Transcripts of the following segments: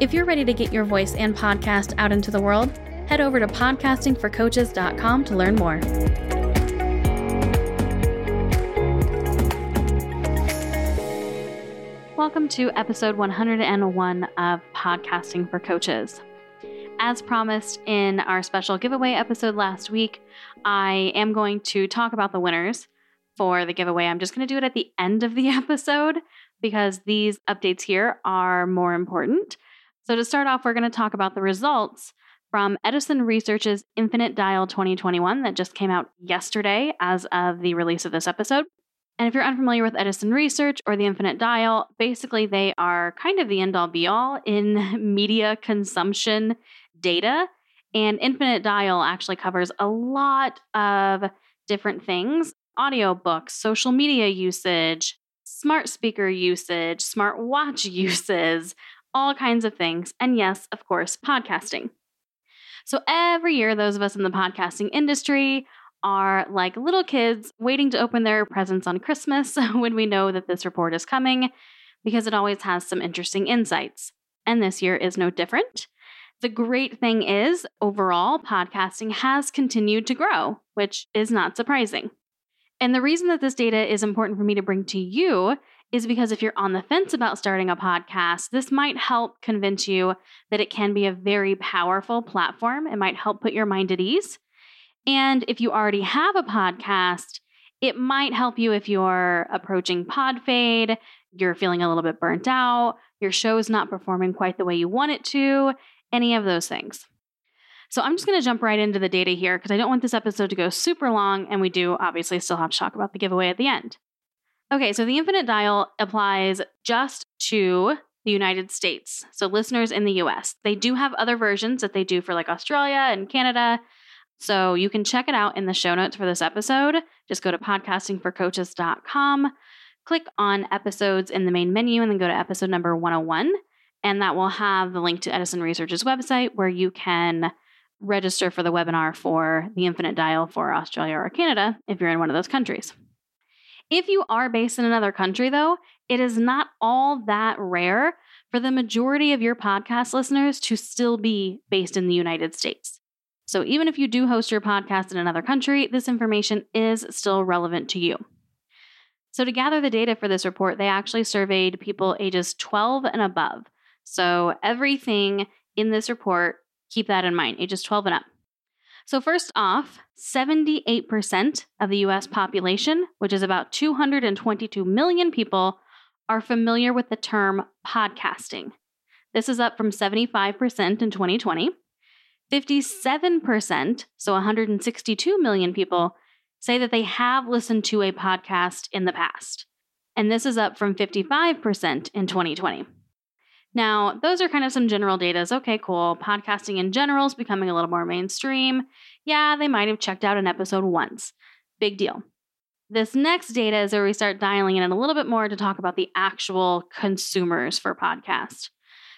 If you're ready to get your voice and podcast out into the world, head over to podcastingforcoaches.com to learn more. Welcome to episode 101 of Podcasting for Coaches. As promised in our special giveaway episode last week, I am going to talk about the winners for the giveaway. I'm just going to do it at the end of the episode because these updates here are more important. So, to start off, we're going to talk about the results from Edison Research's Infinite Dial 2021 that just came out yesterday as of the release of this episode. And if you're unfamiliar with Edison Research or the Infinite Dial, basically they are kind of the end all be all in media consumption data. And Infinite Dial actually covers a lot of different things audiobooks, social media usage, smart speaker usage, smart watch uses, all kinds of things. And yes, of course, podcasting. So every year, those of us in the podcasting industry are like little kids waiting to open their presents on Christmas when we know that this report is coming because it always has some interesting insights. And this year is no different. The great thing is, overall, podcasting has continued to grow, which is not surprising. And the reason that this data is important for me to bring to you is because if you're on the fence about starting a podcast, this might help convince you that it can be a very powerful platform. It might help put your mind at ease. And if you already have a podcast, it might help you if you're approaching pod fade, you're feeling a little bit burnt out, your show is not performing quite the way you want it to, any of those things. So I'm just going to jump right into the data here because I don't want this episode to go super long, and we do obviously still have to talk about the giveaway at the end. Okay, so the infinite dial applies just to the United States. So listeners in the US. They do have other versions that they do for like Australia and Canada. So you can check it out in the show notes for this episode. Just go to podcastingforcoaches.com, click on episodes in the main menu, and then go to episode number 101. And that will have the link to Edison Research's website where you can register for the webinar for the Infinite Dial for Australia or Canada if you're in one of those countries. If you are based in another country, though, it is not all that rare for the majority of your podcast listeners to still be based in the United States. So even if you do host your podcast in another country, this information is still relevant to you. So, to gather the data for this report, they actually surveyed people ages 12 and above. So, everything in this report, keep that in mind, ages 12 and up. So, first off, 78% of the US population, which is about 222 million people, are familiar with the term podcasting. This is up from 75% in 2020. 57%, so 162 million people, say that they have listened to a podcast in the past. And this is up from 55% in 2020. Now, those are kind of some general data. Okay, cool. Podcasting in general is becoming a little more mainstream. Yeah, they might have checked out an episode once. Big deal. This next data is where we start dialing in a little bit more to talk about the actual consumers for podcast.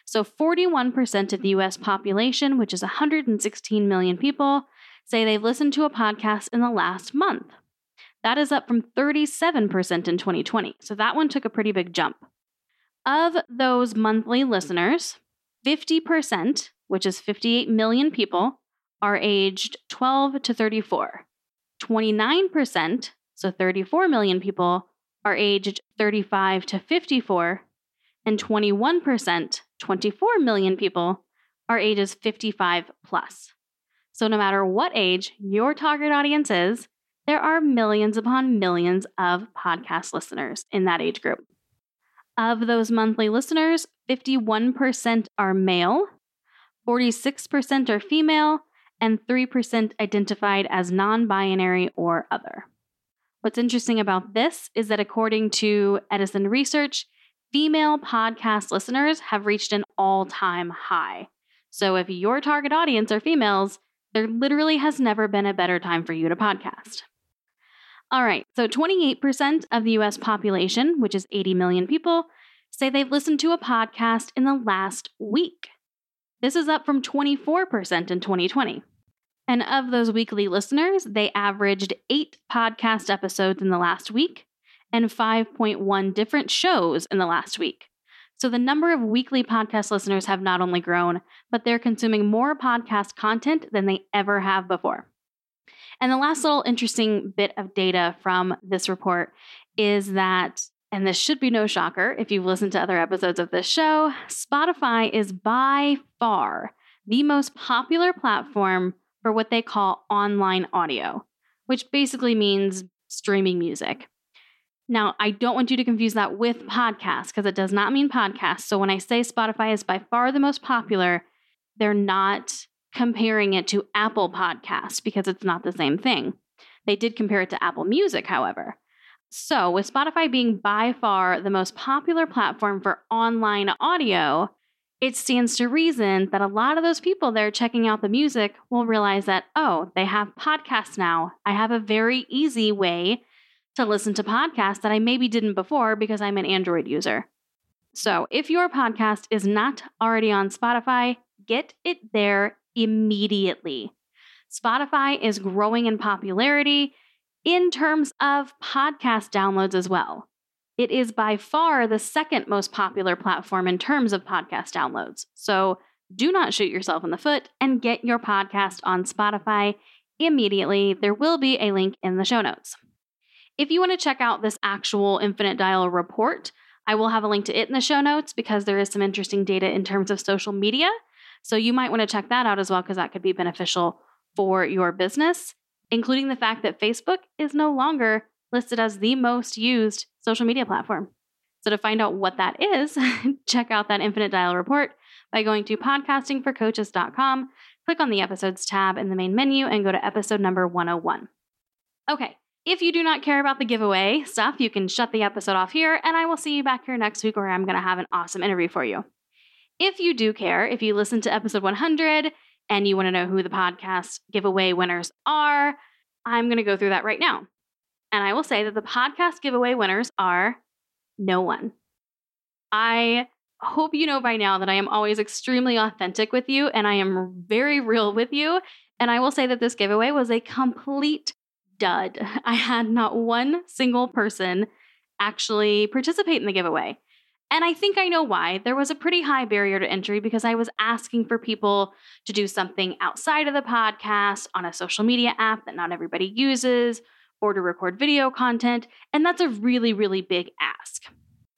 So, 41% of the US population, which is 116 million people, say they've listened to a podcast in the last month. That is up from 37% in 2020. So, that one took a pretty big jump. Of those monthly listeners, 50%, which is 58 million people, are aged 12 to 34. 29%, so 34 million people, are aged 35 to 54. And 21%, 24 million people, are ages 55 plus. So, no matter what age your target audience is, there are millions upon millions of podcast listeners in that age group. Of those monthly listeners, 51% are male, 46% are female, and 3% identified as non binary or other. What's interesting about this is that according to Edison Research, female podcast listeners have reached an all time high. So if your target audience are females, there literally has never been a better time for you to podcast. All right, so 28% of the US population, which is 80 million people, say they've listened to a podcast in the last week. This is up from 24% in 2020. And of those weekly listeners, they averaged eight podcast episodes in the last week and 5.1 different shows in the last week. So the number of weekly podcast listeners have not only grown, but they're consuming more podcast content than they ever have before. And the last little interesting bit of data from this report is that, and this should be no shocker if you've listened to other episodes of this show, Spotify is by far the most popular platform for what they call online audio, which basically means streaming music. Now, I don't want you to confuse that with podcast because it does not mean podcast. So when I say Spotify is by far the most popular, they're not comparing it to Apple Podcasts because it's not the same thing. They did compare it to Apple Music, however. So, with Spotify being by far the most popular platform for online audio, it stands to reason that a lot of those people that are checking out the music will realize that, oh, they have podcasts now. I have a very easy way to listen to podcasts that I maybe didn't before because I'm an Android user. So, if your podcast is not already on Spotify, get it there immediately. Spotify is growing in popularity in terms of podcast downloads as well. It is by far the second most popular platform in terms of podcast downloads. So, do not shoot yourself in the foot and get your podcast on Spotify immediately. There will be a link in the show notes. If you want to check out this actual Infinite Dial report, I will have a link to it in the show notes because there is some interesting data in terms of social media. So you might want to check that out as well because that could be beneficial for your business, including the fact that Facebook is no longer listed as the most used social media platform. So to find out what that is, check out that Infinite Dial report by going to podcastingforcoaches.com, click on the episodes tab in the main menu, and go to episode number 101. Okay, if you do not care about the giveaway stuff, you can shut the episode off here, and I will see you back here next week where I'm going to have an awesome interview for you. If you do care, if you listen to episode 100 and you want to know who the podcast giveaway winners are, I'm going to go through that right now. And I will say that the podcast giveaway winners are no one. I hope you know by now that I am always extremely authentic with you and I am very real with you. And I will say that this giveaway was a complete dud. I had not one single person actually participate in the giveaway. And I think I know why. There was a pretty high barrier to entry because I was asking for people to do something outside of the podcast on a social media app that not everybody uses or to record video content. And that's a really, really big ask.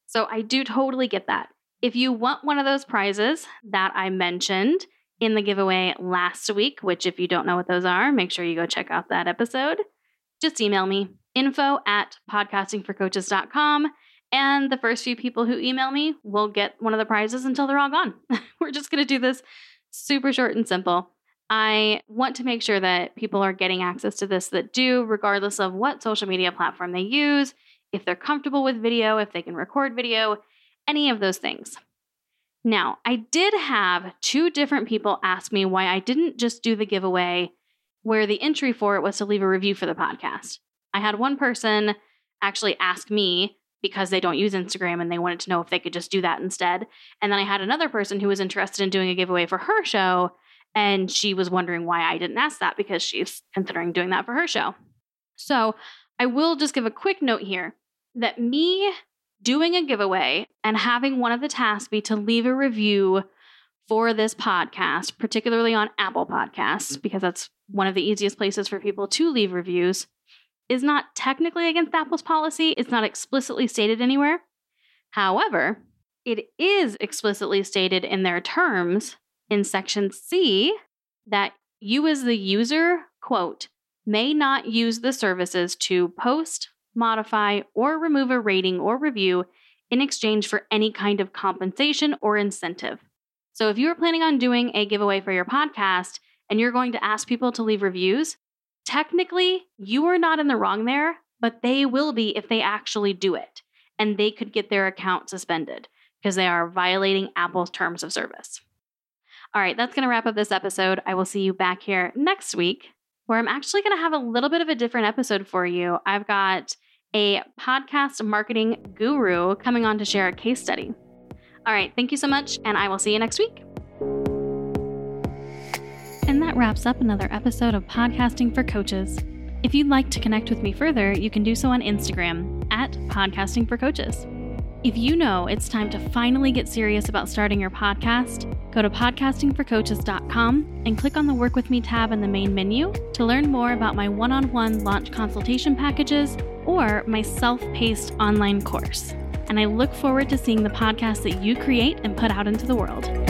So I do totally get that. If you want one of those prizes that I mentioned in the giveaway last week, which if you don't know what those are, make sure you go check out that episode just email me info at podcastingforcoaches.com. And the first few people who email me will get one of the prizes until they're all gone. We're just going to do this super short and simple. I want to make sure that people are getting access to this that do, regardless of what social media platform they use, if they're comfortable with video, if they can record video, any of those things. Now, I did have two different people ask me why I didn't just do the giveaway where the entry for it was to leave a review for the podcast. I had one person actually ask me because they don't use Instagram and they wanted to know if they could just do that instead. And then I had another person who was interested in doing a giveaway for her show and she was wondering why I didn't ask that because she's considering doing that for her show. So, I will just give a quick note here that me doing a giveaway and having one of the tasks be to leave a review for this podcast, particularly on Apple Podcasts, because that's one of the easiest places for people to leave reviews, is not technically against Apple's policy. It's not explicitly stated anywhere. However, it is explicitly stated in their terms in section C that you, as the user, quote, may not use the services to post, modify, or remove a rating or review in exchange for any kind of compensation or incentive. So if you are planning on doing a giveaway for your podcast and you're going to ask people to leave reviews, technically you are not in the wrong there, but they will be if they actually do it. And they could get their account suspended because they are violating Apple's terms of service. All right, that's going to wrap up this episode. I will see you back here next week where I'm actually going to have a little bit of a different episode for you. I've got a podcast marketing guru coming on to share a case study. All right, thank you so much, and I will see you next week. That wraps up another episode of Podcasting for Coaches. If you'd like to connect with me further, you can do so on Instagram at Podcasting for Coaches. If you know it's time to finally get serious about starting your podcast, go to podcastingforcoaches.com and click on the Work With Me tab in the main menu to learn more about my one on one launch consultation packages or my self paced online course. And I look forward to seeing the podcast that you create and put out into the world.